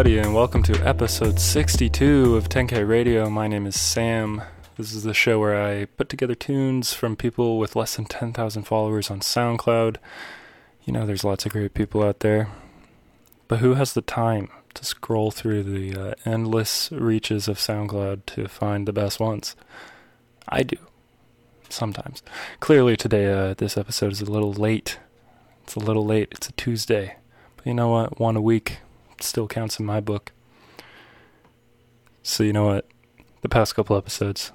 everybody, and welcome to episode 62 of 10K Radio. My name is Sam. This is the show where I put together tunes from people with less than 10,000 followers on SoundCloud. You know, there's lots of great people out there. But who has the time to scroll through the uh, endless reaches of SoundCloud to find the best ones? I do. Sometimes. Clearly, today, uh, this episode is a little late. It's a little late. It's a Tuesday. But you know what? One a week still counts in my book. So, you know what? The past couple episodes,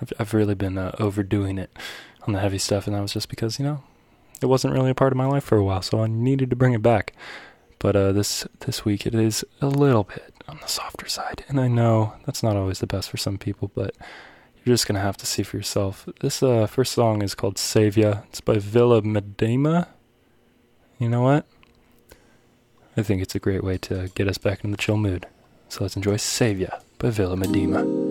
I've, I've really been uh, overdoing it on the heavy stuff, and that was just because, you know, it wasn't really a part of my life for a while, so I needed to bring it back. But uh, this this week it is a little bit on the softer side, and I know that's not always the best for some people, but you're just gonna have to see for yourself. This uh, first song is called Savia. It's by Villa Medema. You know what? I think it's a great way to get us back in the chill mood. So let's enjoy Savia by Villa Medema.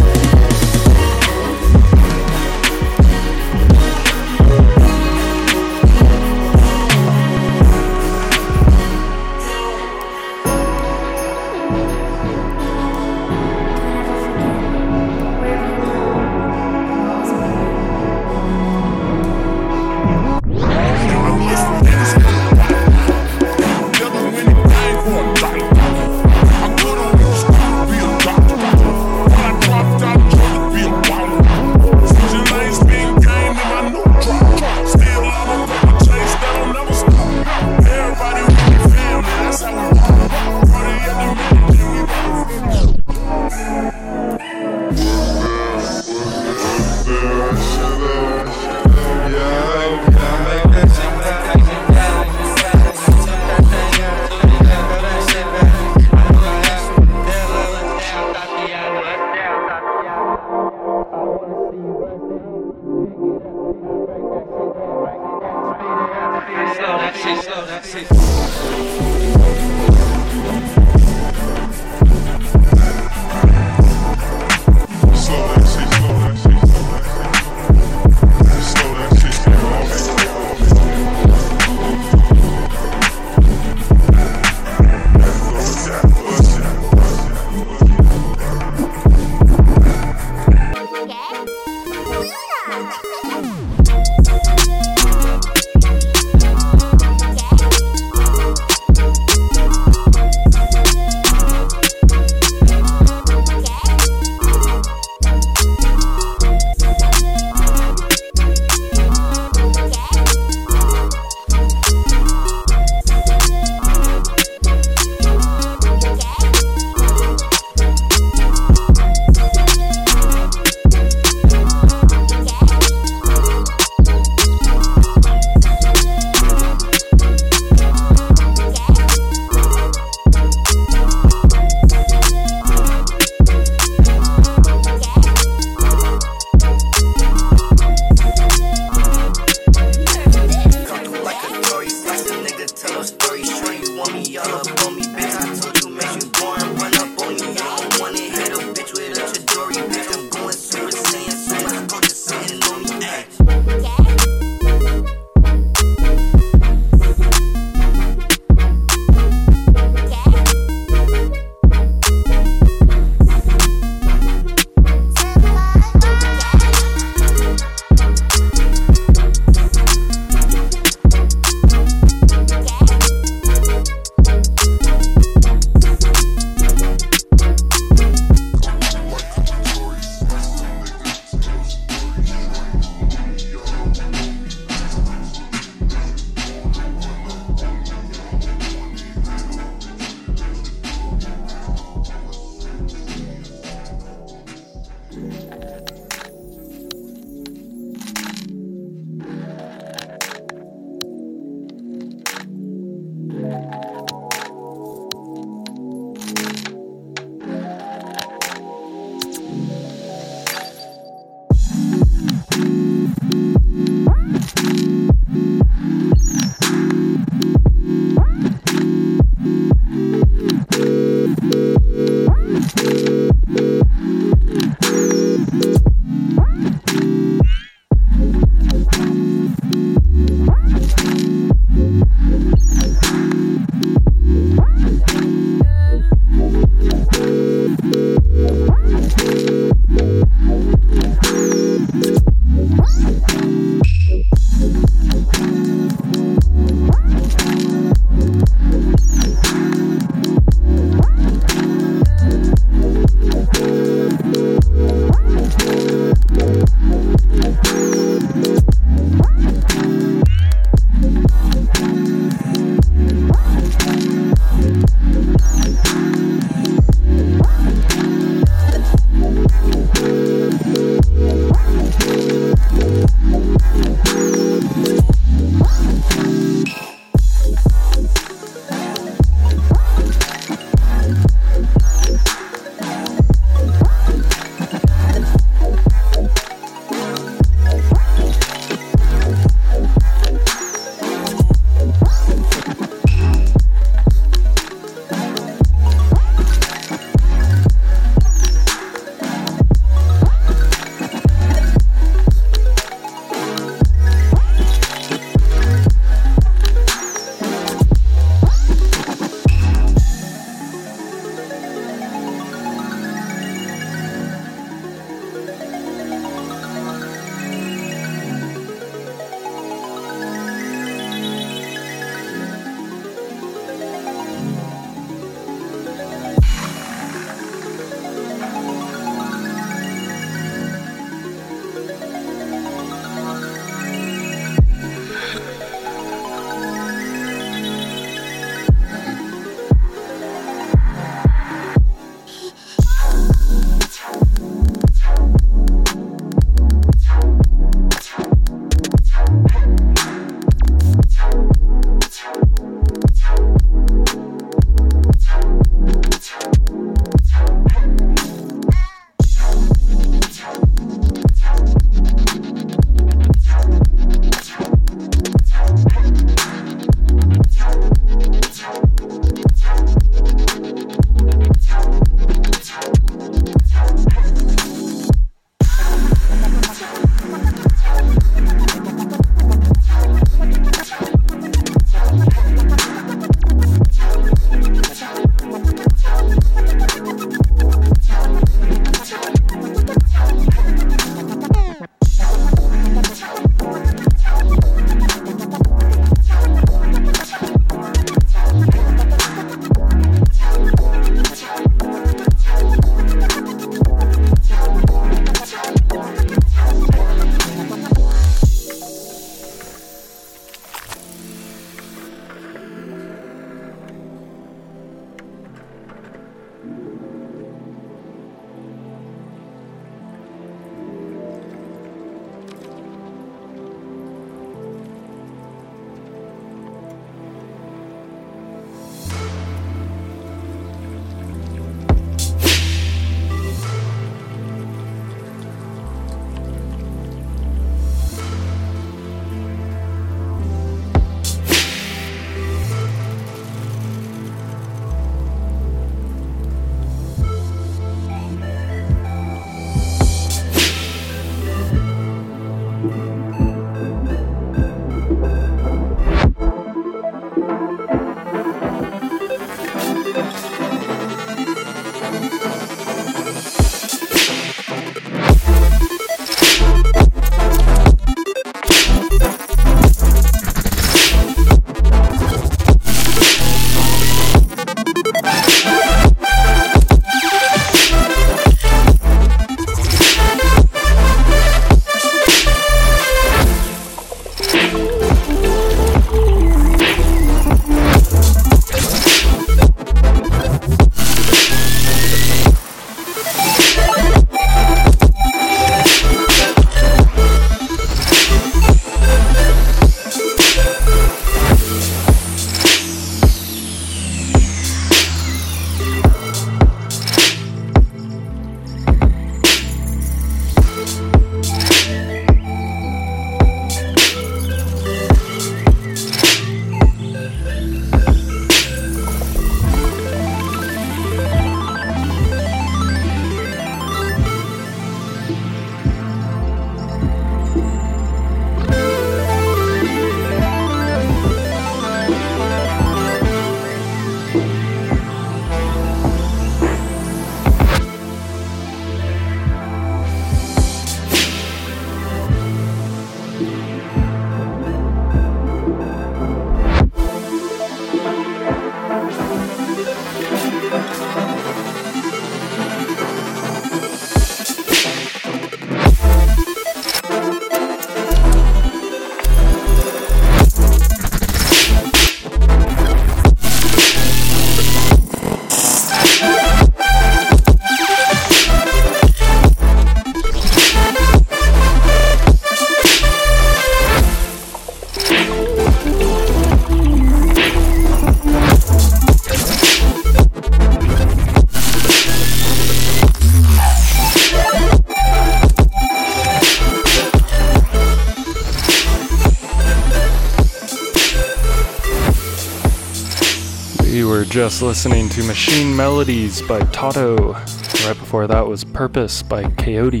Listening to Machine Melodies by Toto. Right before that was Purpose by Coyote.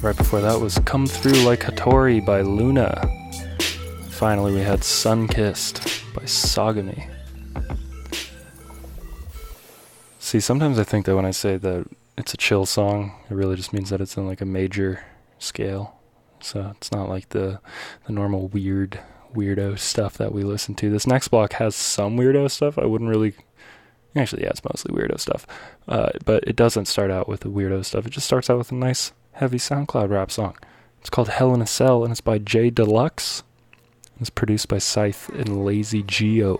Right before that was Come Through Like Hattori by Luna. Finally, we had Sun Kissed by Sagami. See, sometimes I think that when I say that it's a chill song, it really just means that it's in like a major scale. So it's not like the the normal weird weirdo stuff that we listen to. This next block has some weirdo stuff. I wouldn't really. Actually, yeah, it's mostly weirdo stuff. Uh, but it doesn't start out with the weirdo stuff. It just starts out with a nice, heavy SoundCloud rap song. It's called Hell in a Cell, and it's by Jay Deluxe. It's produced by Scythe and Lazy Geo.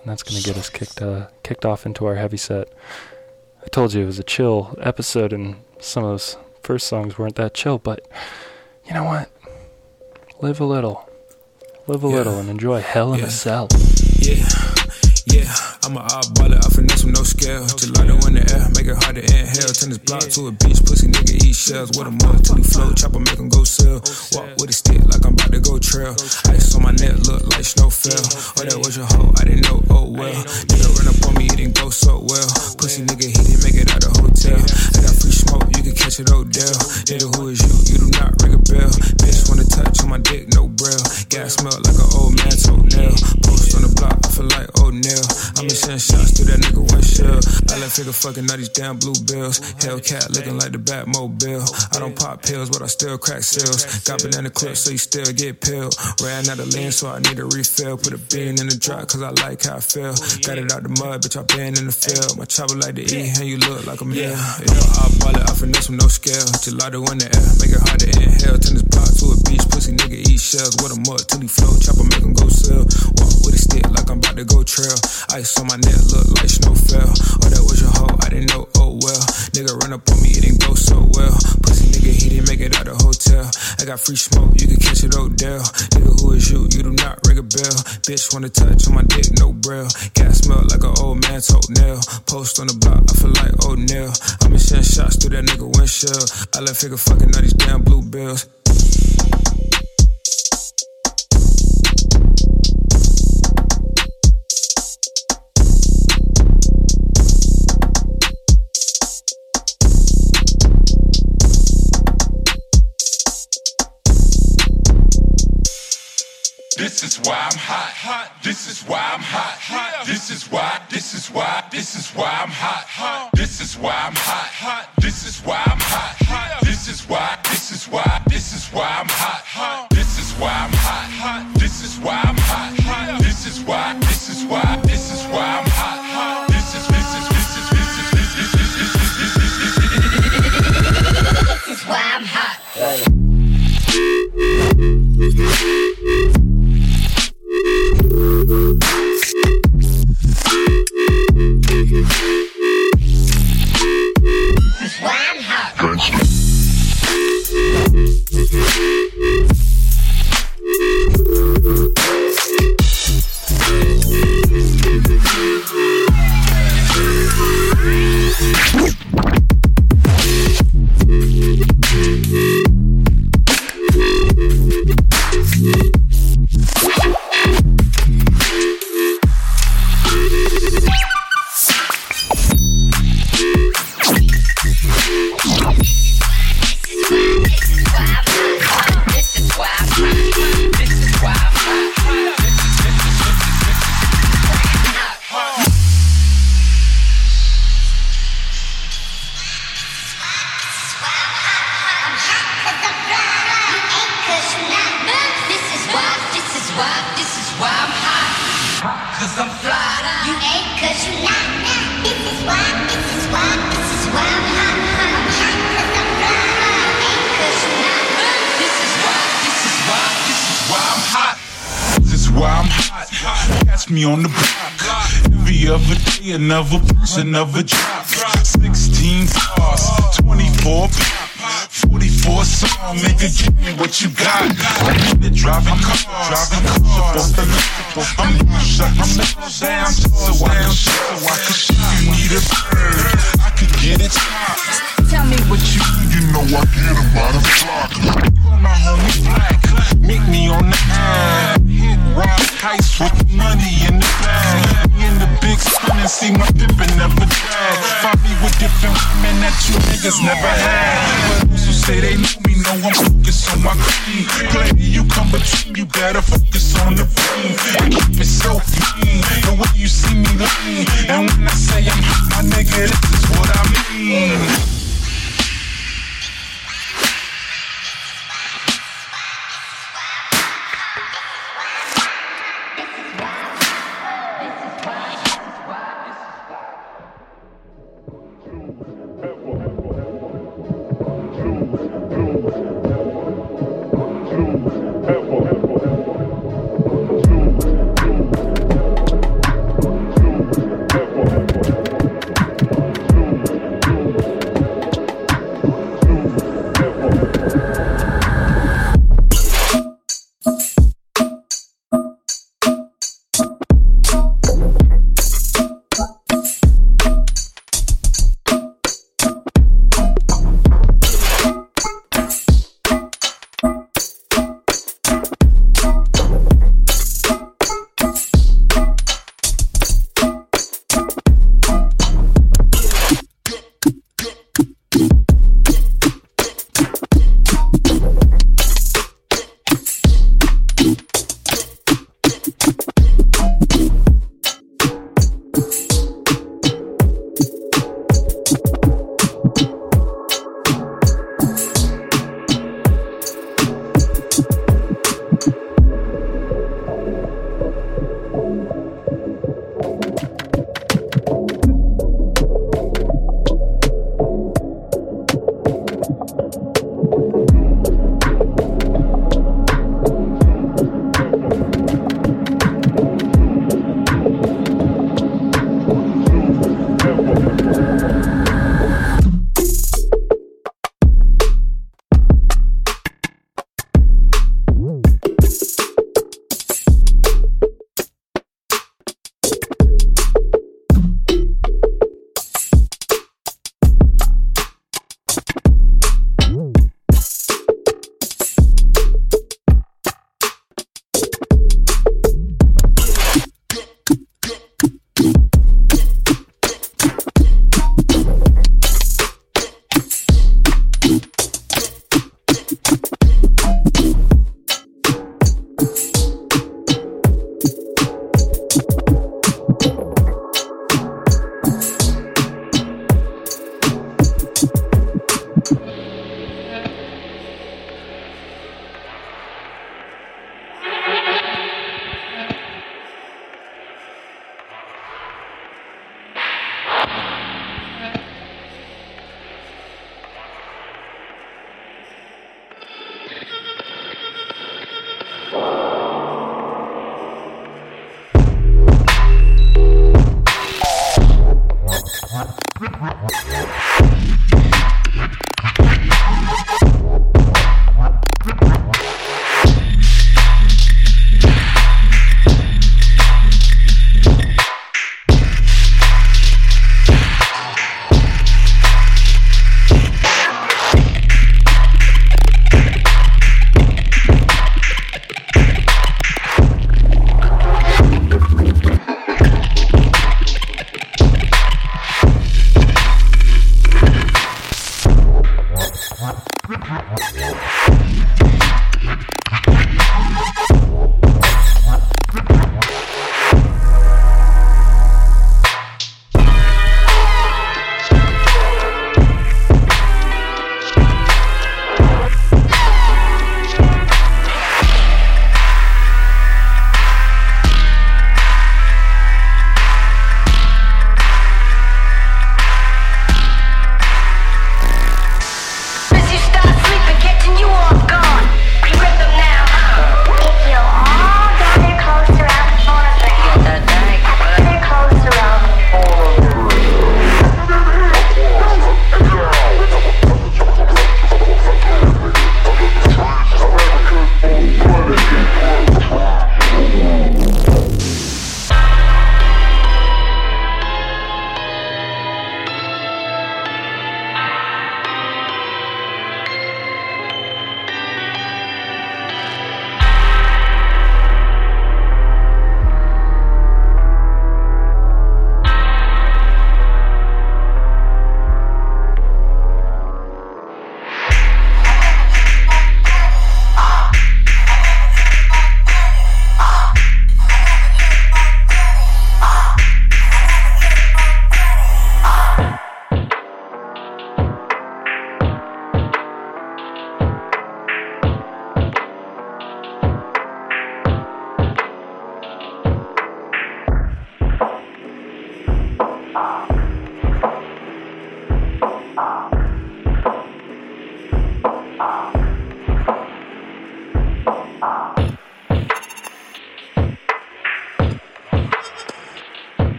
And that's going to get us kicked, uh, kicked off into our heavy set. I told you it was a chill episode, and some of those first songs weren't that chill, but you know what? Live a little. Live a yeah. little and enjoy hell in yeah. a cell. Yeah. Yeah, I'm a oddballer, I finesse with no scale. Gelato in the air, make it hard to inhale. Turn this block to a beach, pussy nigga eat shells. What a month till he float, chopper make go sell. Walk with a stick like I'm about to go trail. Ice on my neck, look like snow fell. Oh, that was your hoe, I didn't know, oh well. Nigga run up on me, it didn't go so well. Pussy nigga, he didn't make it out the hotel. I got free smoke, you can catch it, Odell. Nigga, who is you? You do not ring a bell. Touch on my dick, no braille. Gas smell like an old man toenail. Post on the block, I feel like O'Neal. I'ma send shots to that nigga one shell. I let figure fucking all these damn blue bills. Hellcat looking like the Batmobile. I don't pop pills, but I still crack sales. Got banana clips, so you still get peeled. Ran out of lean, so I need a refill. Put a bean in the drop, cause I like how I feel. Oh, Got it out the mud, bitch, I been in the field. My chopper like to eat, and you look like a meal. Yeah, I ball it, I finesse with no scale. Gelato in the air, make it hard to inhale. Turn this block to a pussy nigga eat shells. With a mud till he float, chopper make him go sell. Walk with a stick like I'm about to go trail. Ice on my neck, look like snow fell. Oh, that was your hoe, I didn't know, oh well. Nigga run up on me, it didn't go so well. Pussy nigga, he didn't make it out the hotel. I got free smoke, you can catch it, Odell. Nigga, who is you? You do not ring a bell. Bitch wanna touch on my dick, no braille. Gas smell like an old man toenail. Post on the block, I feel like O'Neal. I'ma send shots through that nigga windshield. I let figure fucking all these damn blue bills. This is why I'm hot. Hot. This is why I'm hot. hot. This is why. This is why. This is why I'm hot. Hot. This is why I'm hot. Hot. This is why I'm hot. hot. This is why. This is why. This is why I'm hot. Hot. This is why I'm hot. Hot. This is why I'm hot. hot. This is why. This is why. This is why I'm hot. hot. This is this is this is this is this is this is this is this is why I'm hot. Yeah. Me on the block. Every other day, another person, another drop. 16 stars, 24 pop. 44 song, nigga, give me what you got. I'm in driving cars, driving cars. I'm shutting down so I can show, I can. You need a bird, I could get it top. Tell me what you, you know I get a flock. Call wanna see my pimpin' never drag. Find me with different women that you niggas never had. But those who say they know me know I'm focused on my cream. Play you come between, you better focus on the cream. I keep it so clean, the way you see me lean. And when I say I'm hot, my nigga, this is what I mean.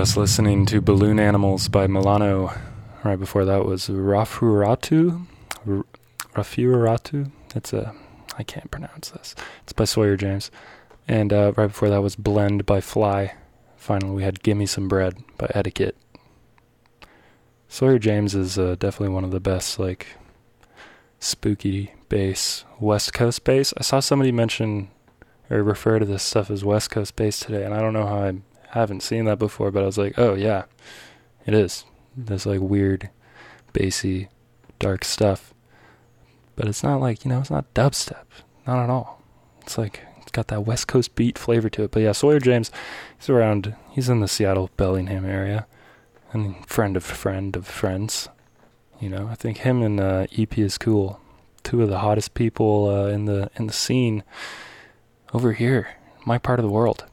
Just listening to Balloon Animals by Milano. Right before that was Rafuratu. R- Rafuratu. It's a. I can't pronounce this. It's by Sawyer James. And uh, right before that was Blend by Fly. Finally, we had Gimme Some Bread by Etiquette. Sawyer James is uh, definitely one of the best, like, spooky bass, West Coast bass. I saw somebody mention or refer to this stuff as West Coast bass today, and I don't know how I haven't seen that before, but I was like, oh yeah, it is. This like weird, bassy, dark stuff. But it's not like, you know, it's not dubstep. Not at all. It's like, it's got that West Coast beat flavor to it. But yeah, Sawyer James, he's around, he's in the Seattle, Bellingham area. And friend of friend of friends. You know, I think him and uh, EP is cool. Two of the hottest people uh, in the in the scene over here, my part of the world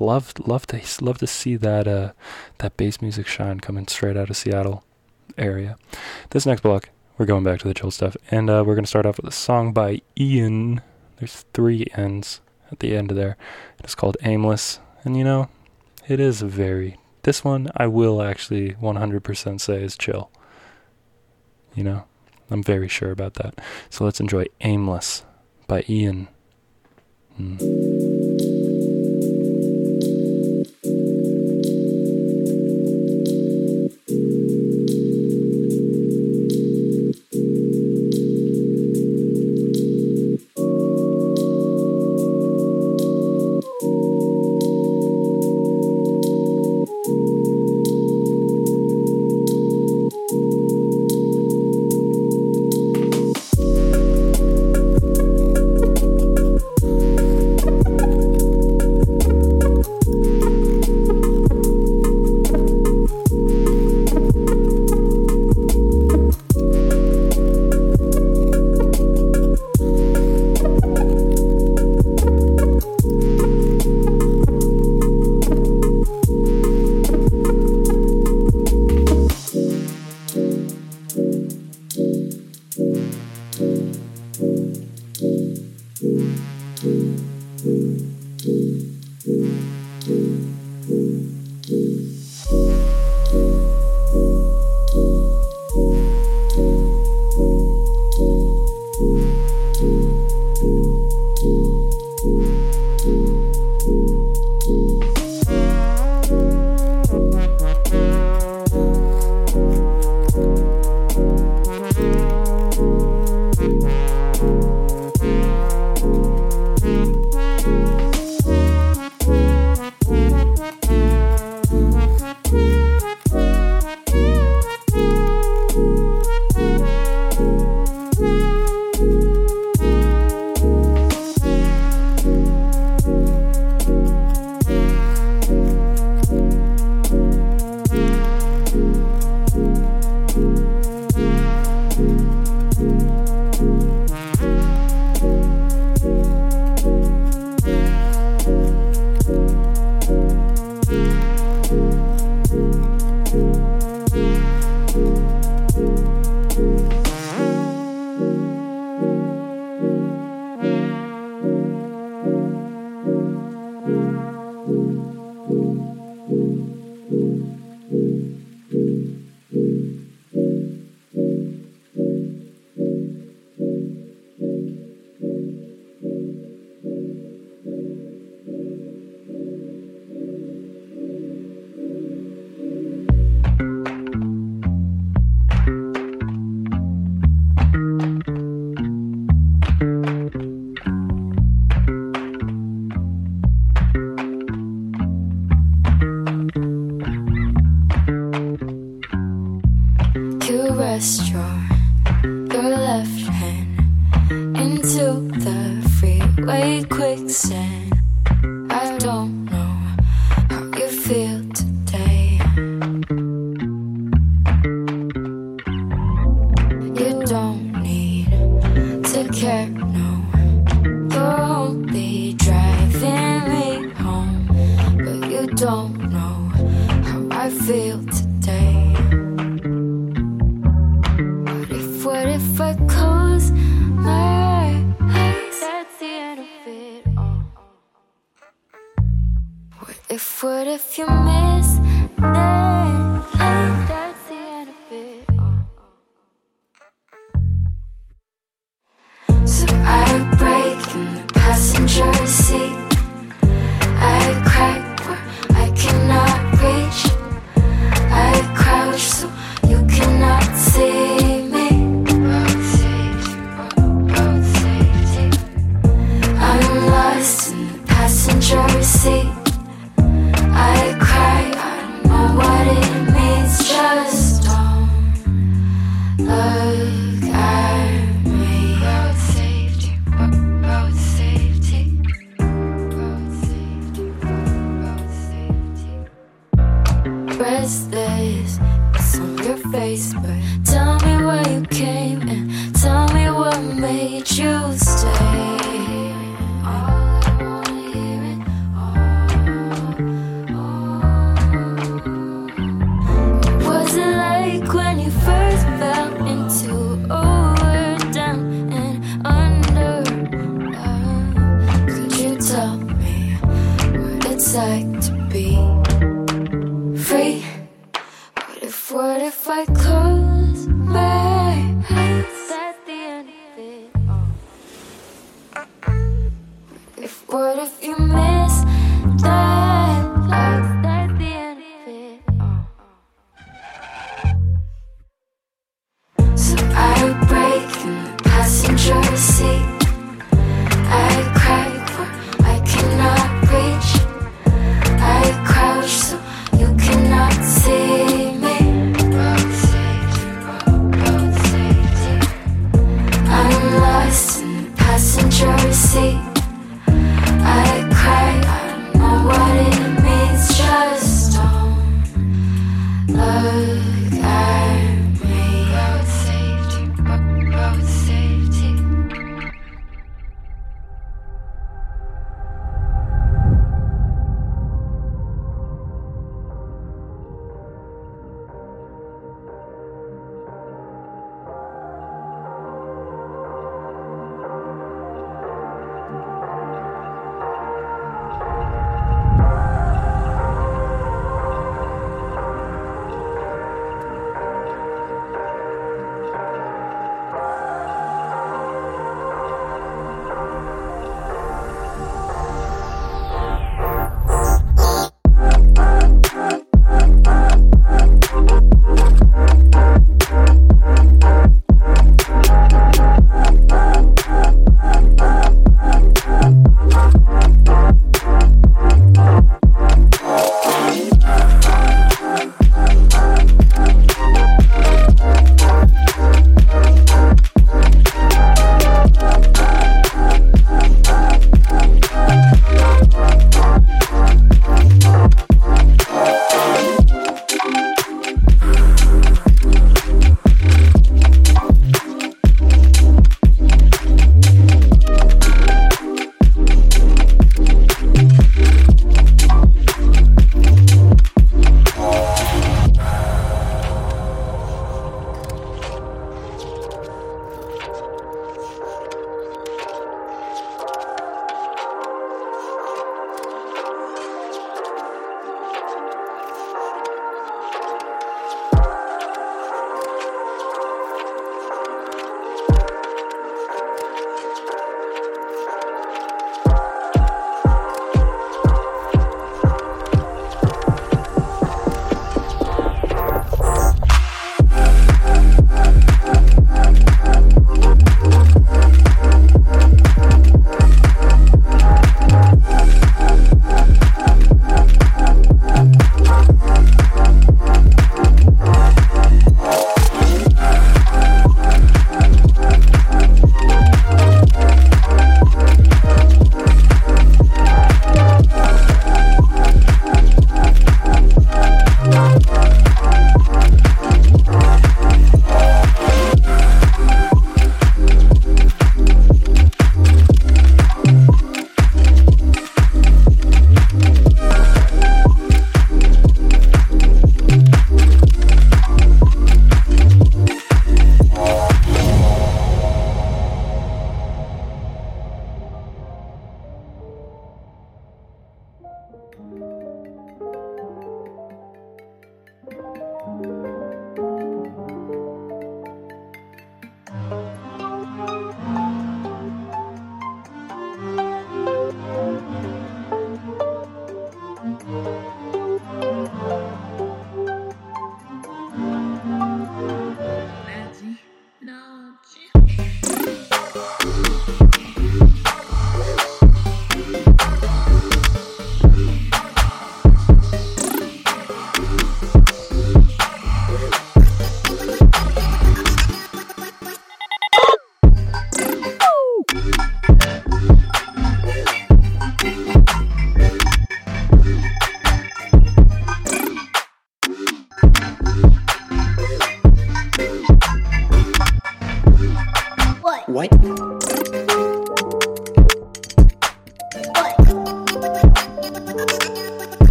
love love to love to see that uh that bass music shine coming straight out of Seattle area. This next block, we're going back to the chill stuff, and uh, we're gonna start off with a song by Ian. There's three N's at the end of there. It's called Aimless, and you know, it is very this one I will actually 100% say is chill. You know, I'm very sure about that. So let's enjoy Aimless by Ian. Hmm.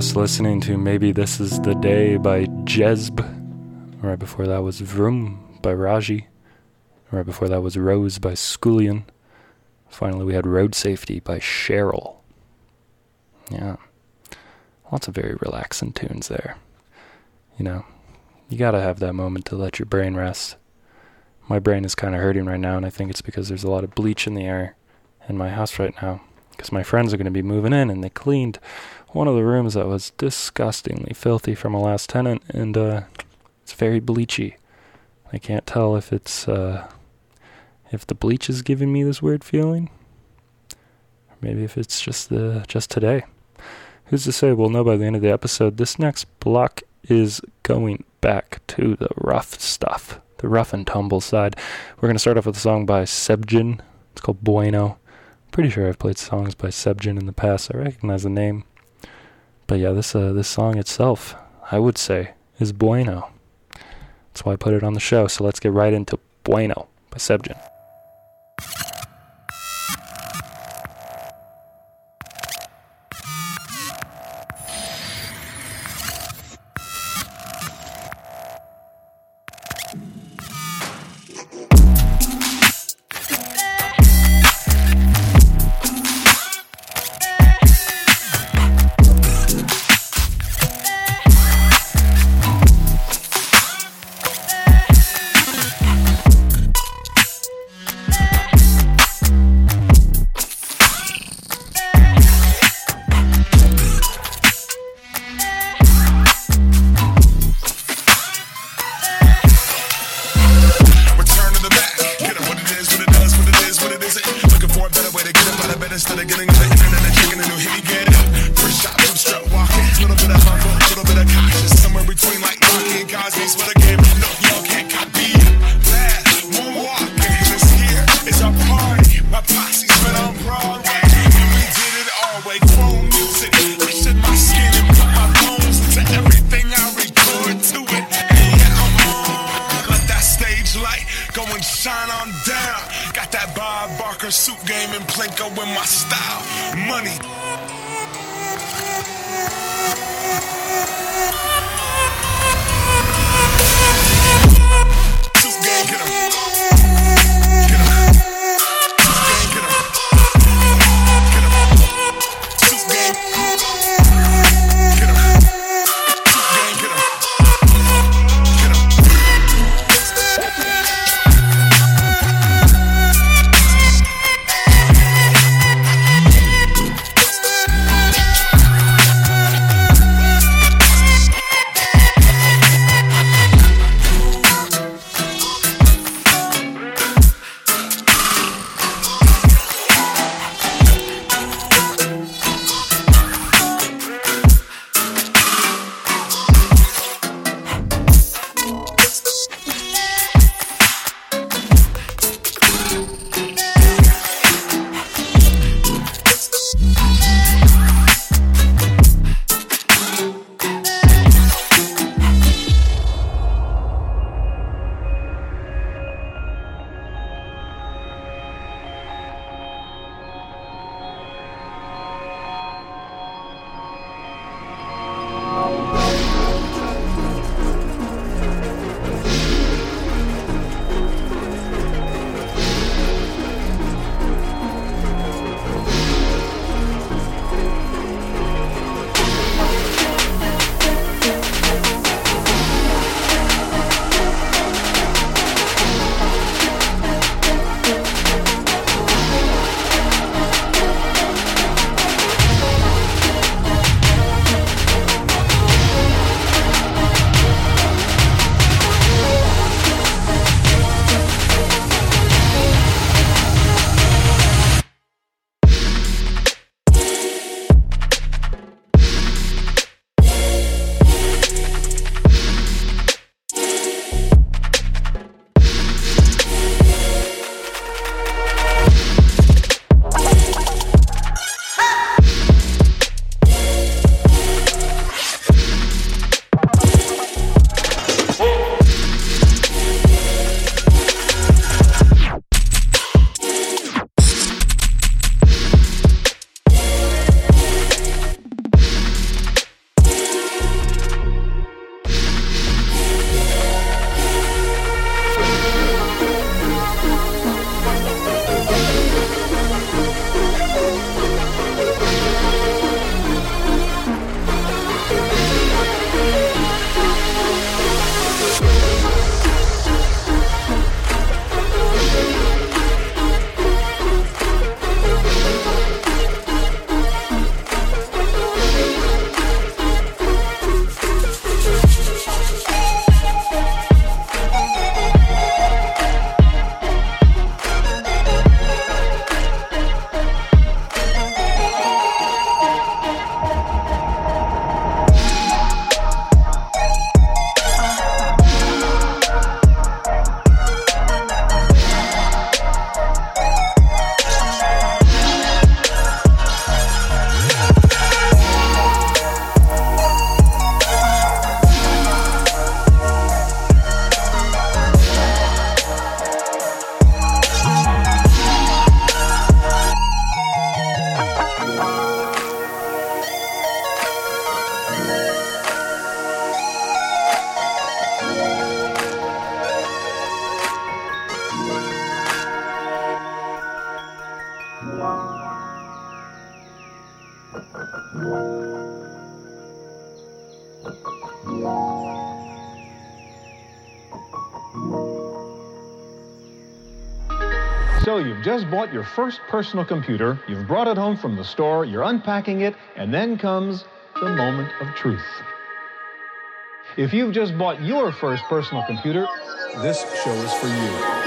Just listening to Maybe This Is the Day by Jezb. Right before that was Vroom by Raji. Right before that was Rose by Skullion. Finally, we had Road Safety by Cheryl. Yeah. Lots of very relaxing tunes there. You know, you gotta have that moment to let your brain rest. My brain is kind of hurting right now, and I think it's because there's a lot of bleach in the air in my house right now. Because my friends are to be moving in, and they cleaned one of the rooms that was disgustingly filthy from a last tenant, and uh, it's very bleachy. I can't tell if it's uh, if the bleach is giving me this weird feeling, or maybe if it's just the just today. Who's to say? We'll know by the end of the episode. This next block is going back to the rough stuff, the rough and tumble side. We're going to start off with a song by Sebjin. It's called Bueno. Pretty sure I've played songs by Sebjin in the past. I recognize the name. But yeah, this uh, this song itself, I would say, is bueno. That's why I put it on the show. So let's get right into Bueno by Sebjin. You've just bought your first personal computer, you've brought it home from the store, you're unpacking it, and then comes the moment of truth. If you've just bought your first personal computer, this show is for you.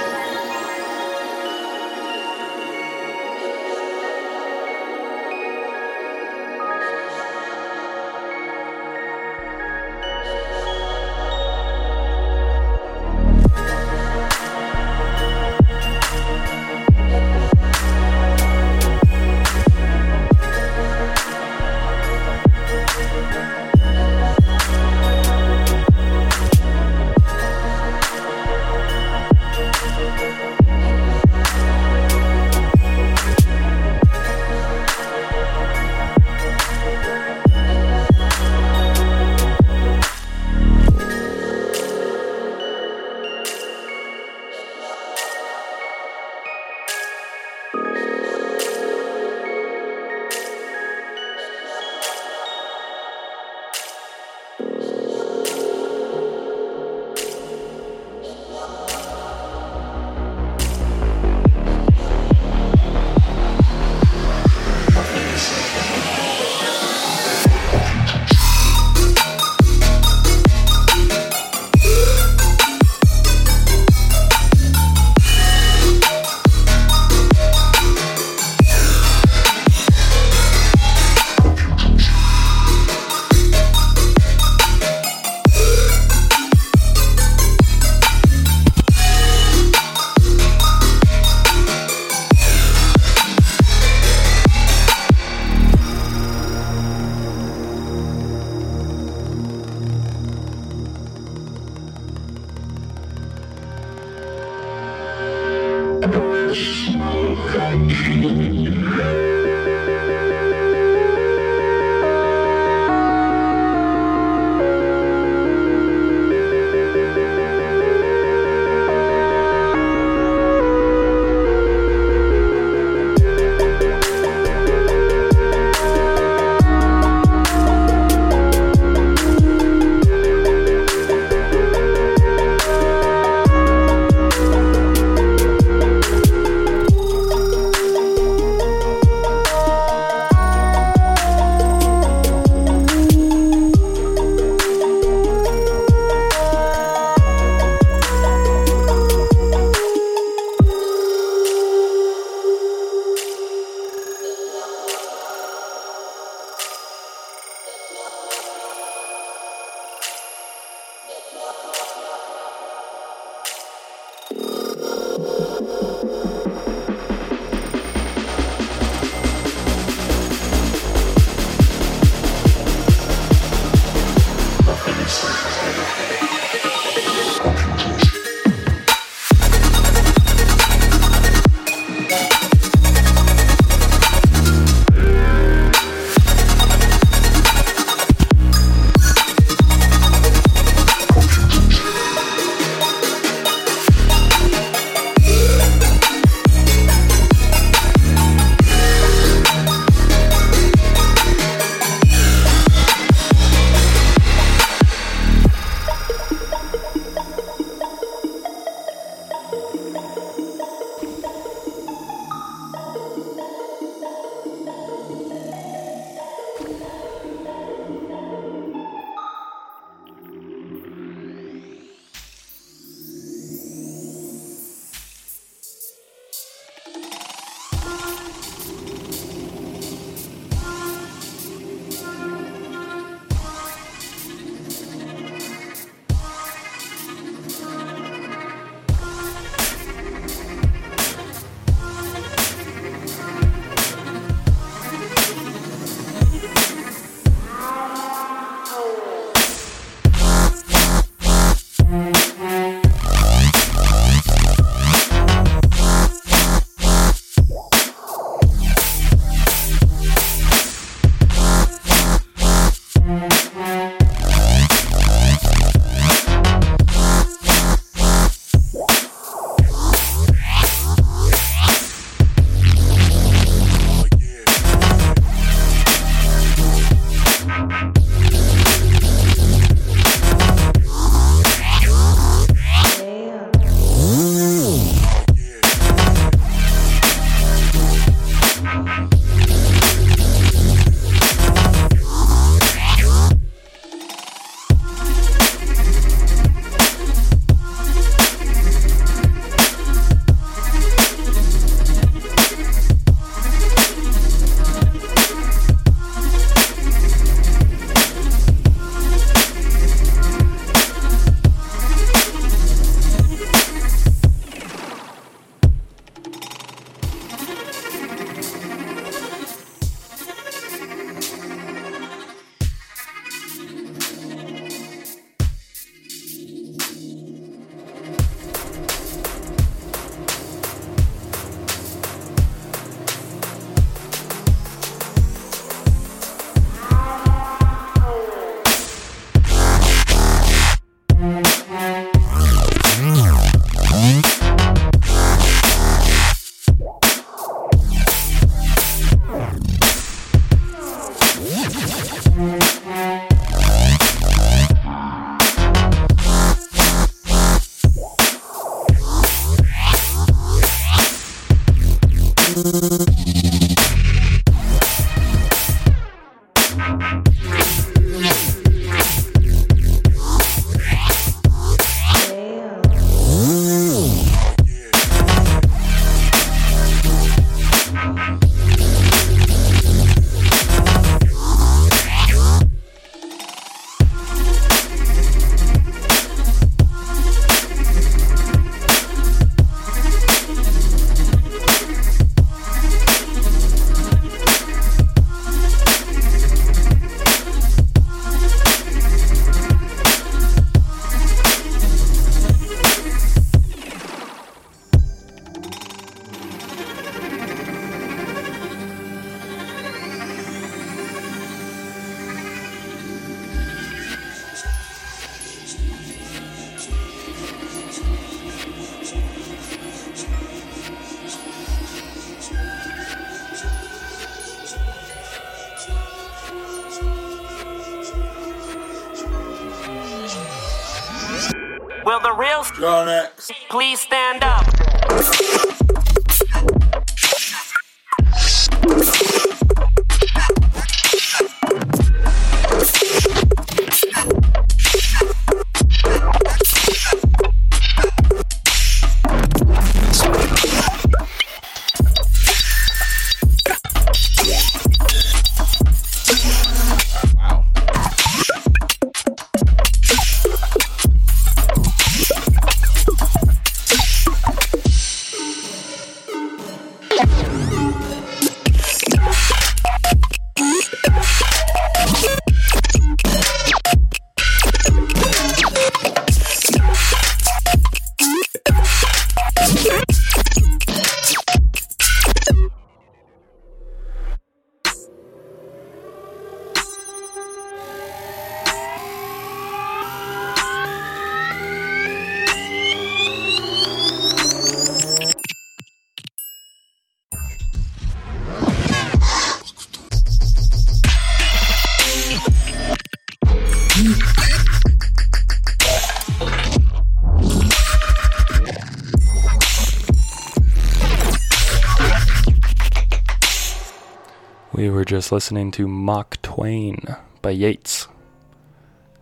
Just listening to Mock Twain by Yates.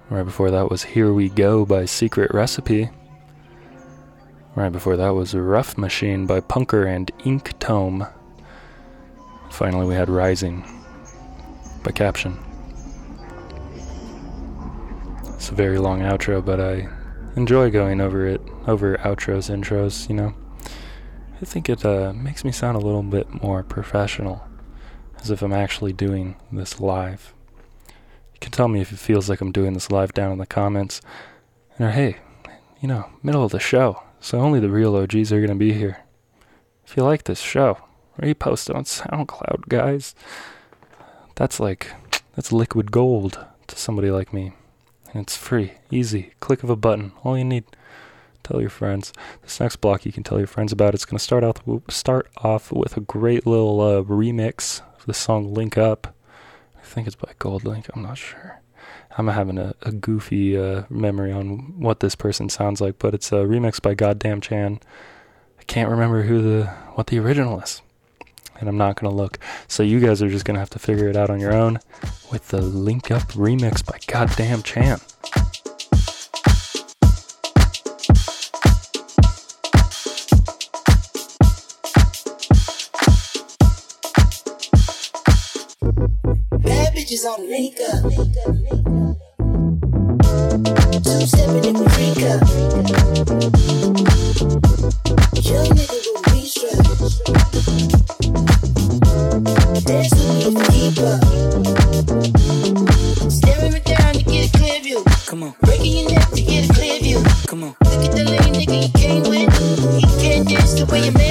Right before that was Here We Go by Secret Recipe. Right before that was Rough Machine by Punker and Ink Tome. Finally, we had Rising by Caption. It's a very long outro, but I enjoy going over it, over outros, intros, you know. I think it uh, makes me sound a little bit more professional as if I'm actually doing this live. You can tell me if it feels like I'm doing this live down in the comments. Or hey, you know, middle of the show, so only the real OGs are going to be here. If you like this show, repost it on SoundCloud, guys. That's like, that's liquid gold to somebody like me. And it's free, easy, click of a button, all you need. Tell your friends. This next block you can tell your friends about. It's going to start off start off with a great little uh, remix of the song "Link Up." I think it's by GoldLink. I'm not sure. I'm having a, a goofy uh, memory on what this person sounds like, but it's a remix by Goddamn Chan. I can't remember who the what the original is, and I'm not gonna look. So you guys are just gonna have to figure it out on your own with the "Link Up" remix by Goddamn Chan. Bitches on the link up. Two stepping in the freak up. Young nigga with strap. Dance with me if keep up. Staring me down to get a clear view. Come on. Breaking your neck to get a clear view. Come on. Look at the lame nigga you came with. He can't dance the way your man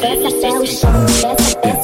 Peça, peça até o chão. Peça,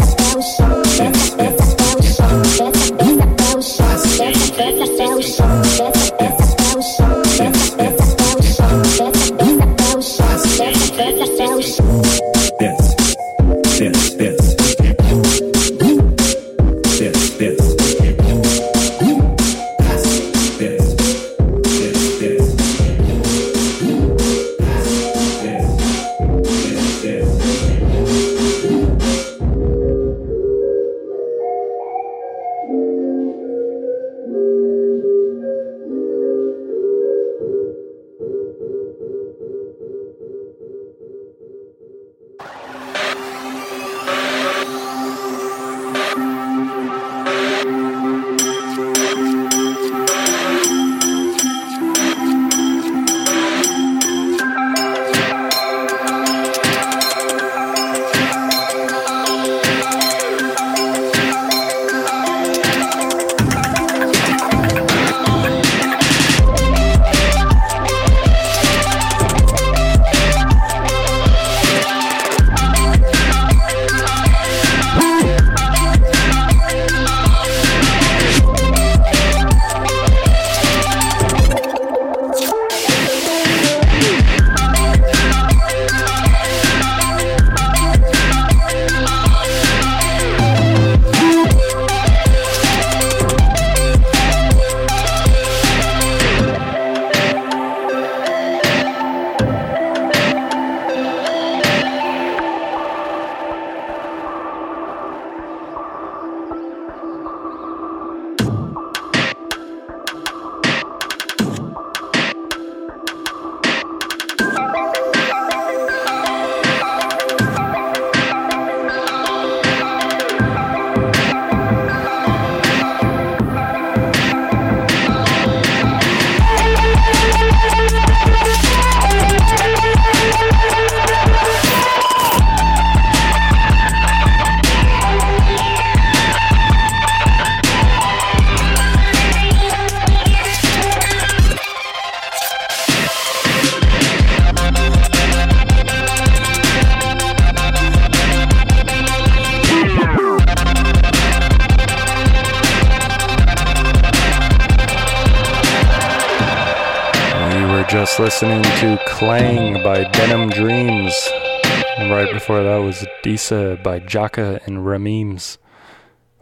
by Jaka and Rameems.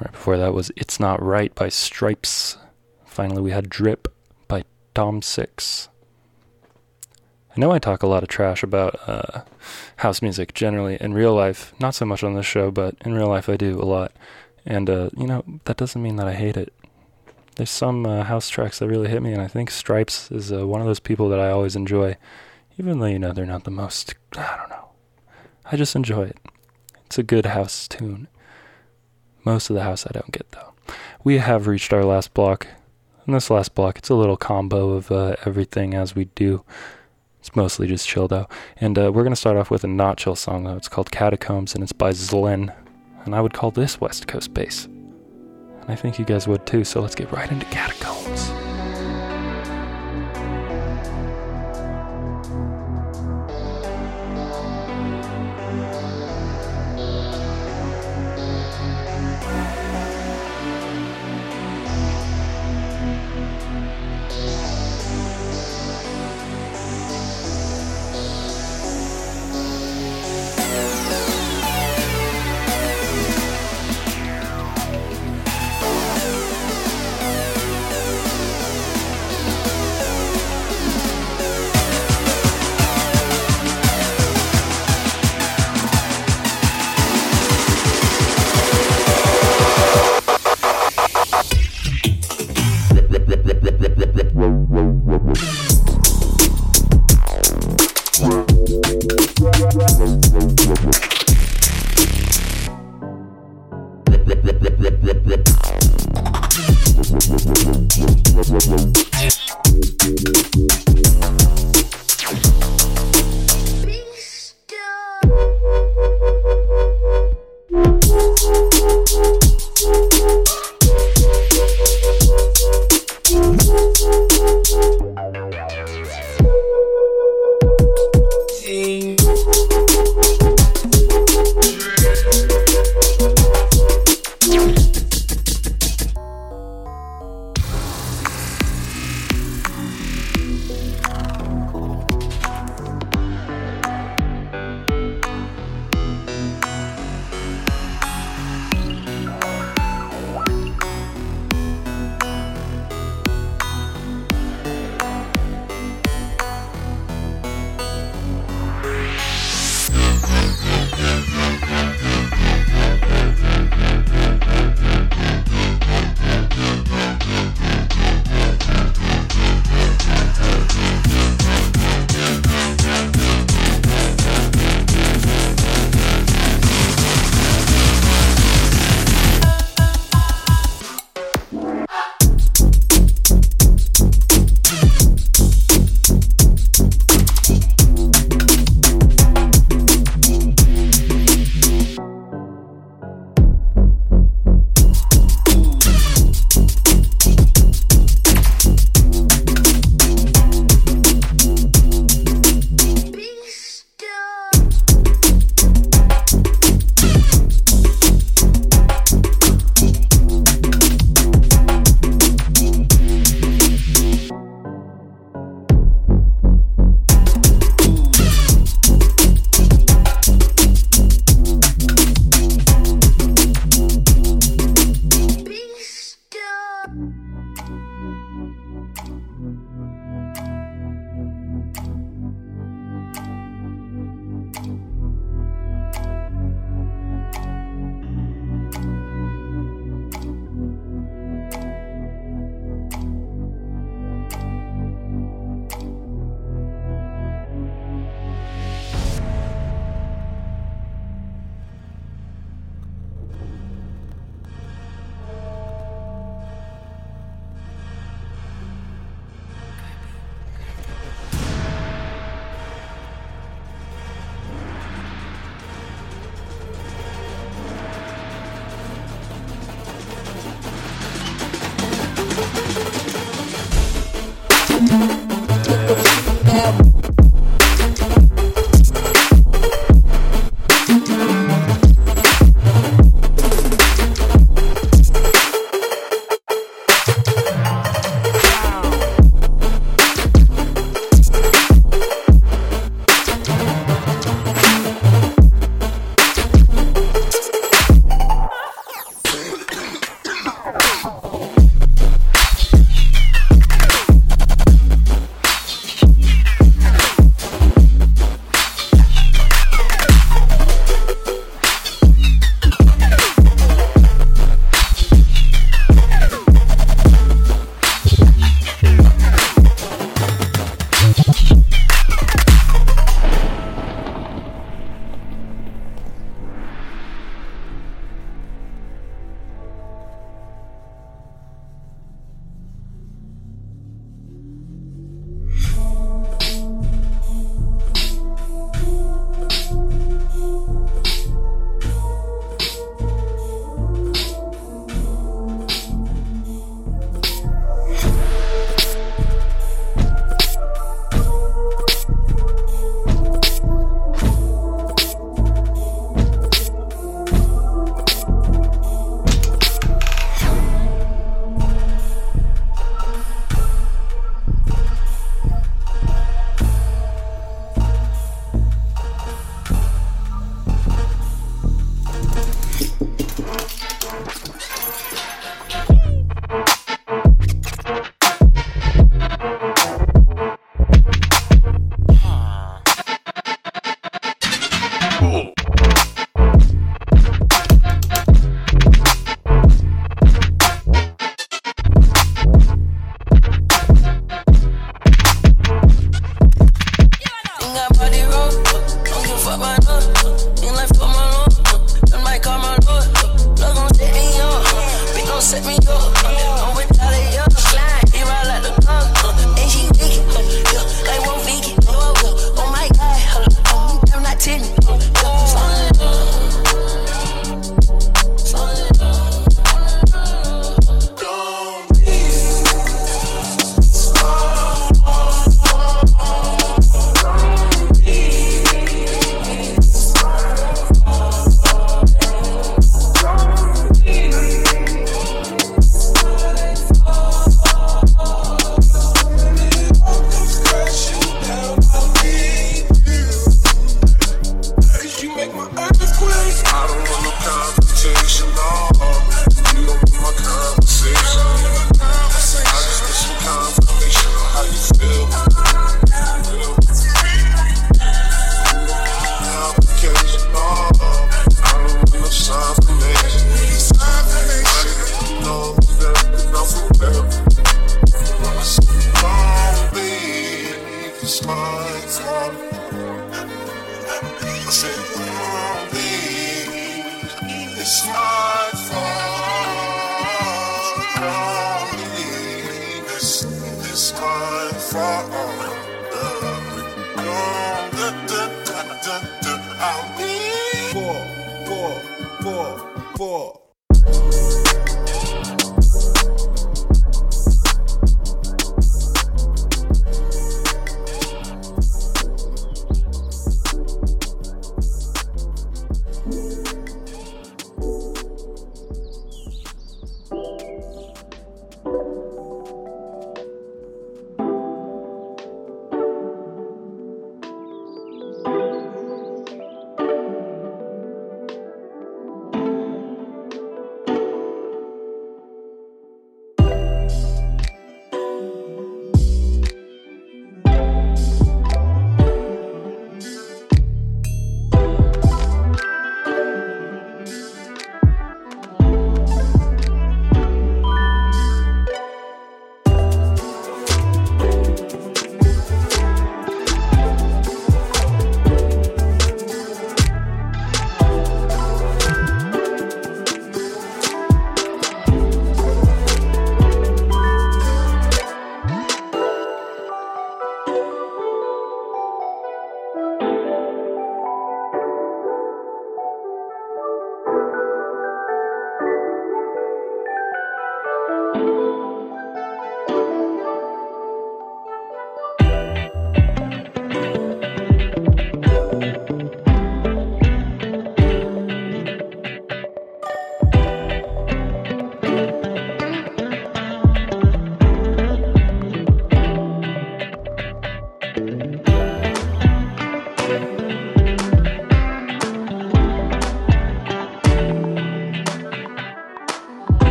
Right before that was It's Not Right by Stripes. Finally, we had Drip by Tom Six. I know I talk a lot of trash about uh, house music generally in real life, not so much on this show, but in real life I do a lot. And, uh, you know, that doesn't mean that I hate it. There's some uh, house tracks that really hit me, and I think Stripes is uh, one of those people that I always enjoy, even though, you know, they're not the most, I don't know. I just enjoy it. It's a good house tune. Most of the house I don't get, though. We have reached our last block. In this last block, it's a little combo of uh, everything as we do. It's mostly just chill, though. And uh, we're going to start off with a not chill song, though. It's called Catacombs, and it's by Zlen. And I would call this West Coast bass. And I think you guys would too, so let's get right into Catacombs.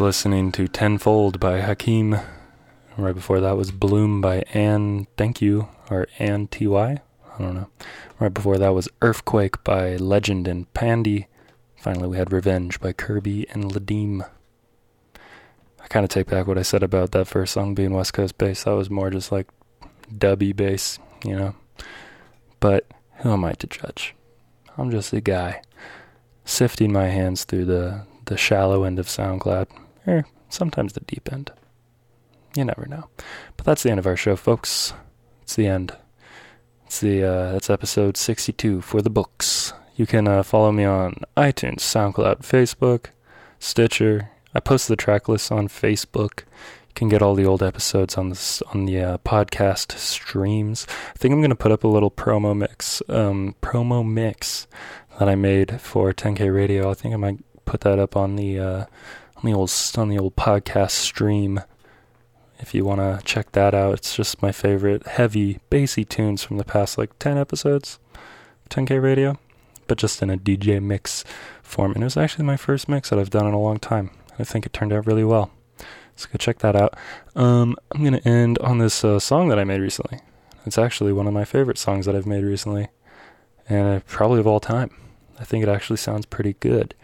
Listening to Tenfold by Hakeem. Right before that was Bloom by Ann Thank You, or Ann T.Y. I don't know. Right before that was Earthquake by Legend and Pandy. Finally, we had Revenge by Kirby and Ladim. I kind of take back what I said about that first song being West Coast bass. That was more just like dubby bass, you know. But who am I to judge? I'm just a guy sifting my hands through the, the shallow end of SoundCloud, or sometimes the deep end. You never know. But that's the end of our show, folks. It's the end. It's the uh, that's episode 62 for the books. You can uh, follow me on iTunes, SoundCloud, Facebook, Stitcher. I post the track lists on Facebook. You can get all the old episodes on this on the uh, podcast streams. I think I'm gonna put up a little promo mix, um, promo mix that I made for 10K Radio. I think I might put that up on the uh, on the old on the old podcast stream. If you want to check that out, it's just my favorite heavy bassy tunes from the past like 10 episodes, 10K Radio, but just in a DJ mix form. And it was actually my first mix that I've done in a long time. I think it turned out really well. So go check that out. Um, I'm gonna end on this uh, song that I made recently. It's actually one of my favorite songs that I've made recently, and uh, probably of all time. I think it actually sounds pretty good.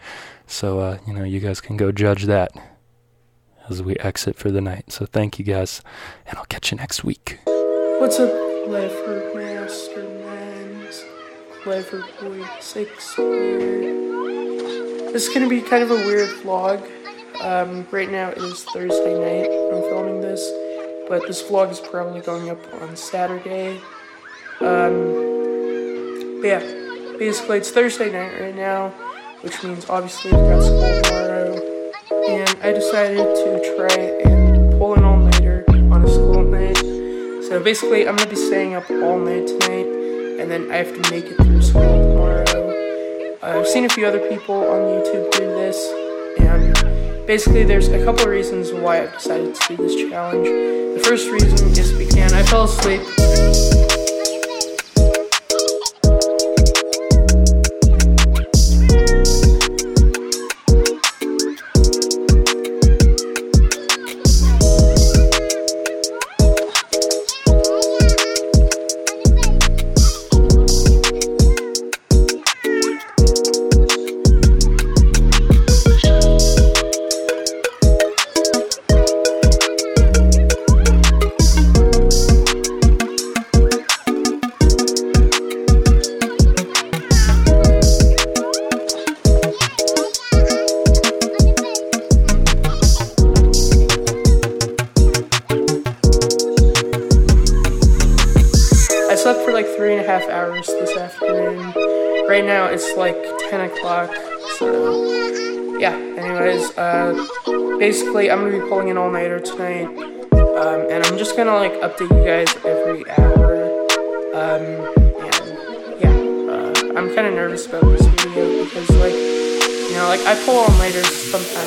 So uh, you know, you guys can go judge that as we exit for the night. So thank you guys, and I'll catch you next week. What's up, Clever Masterminds? Clever Boy 6 here. This is gonna be kind of a weird vlog. Um, right now it is Thursday night I'm filming this, but this vlog is probably going up on Saturday. Um, yeah, basically it's Thursday night right now, which means obviously we got school tomorrow and I decided to try and pull an all-nighter on a school night. So basically, I'm gonna be staying up all night tonight, and then I have to make it through school tomorrow. I've seen a few other people on YouTube do this, and basically, there's a couple reasons why I've decided to do this challenge. The first reason is because I fell asleep. Pulling tonight, um, and I'm just gonna like update you guys every hour. Um, and yeah, uh, I'm kind of nervous about this video because like, you know, like I pull all-nighters sometimes.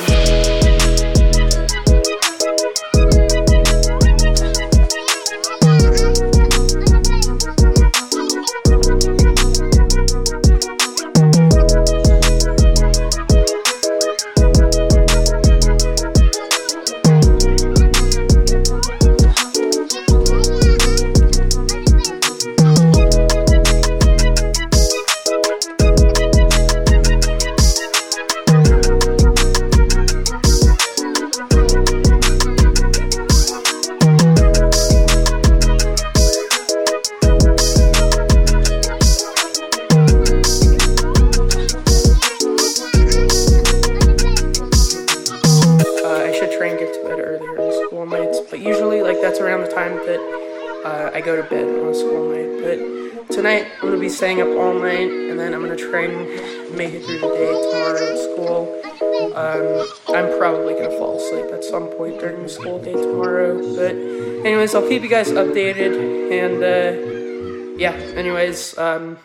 Updated, and uh, yeah, anyways, um,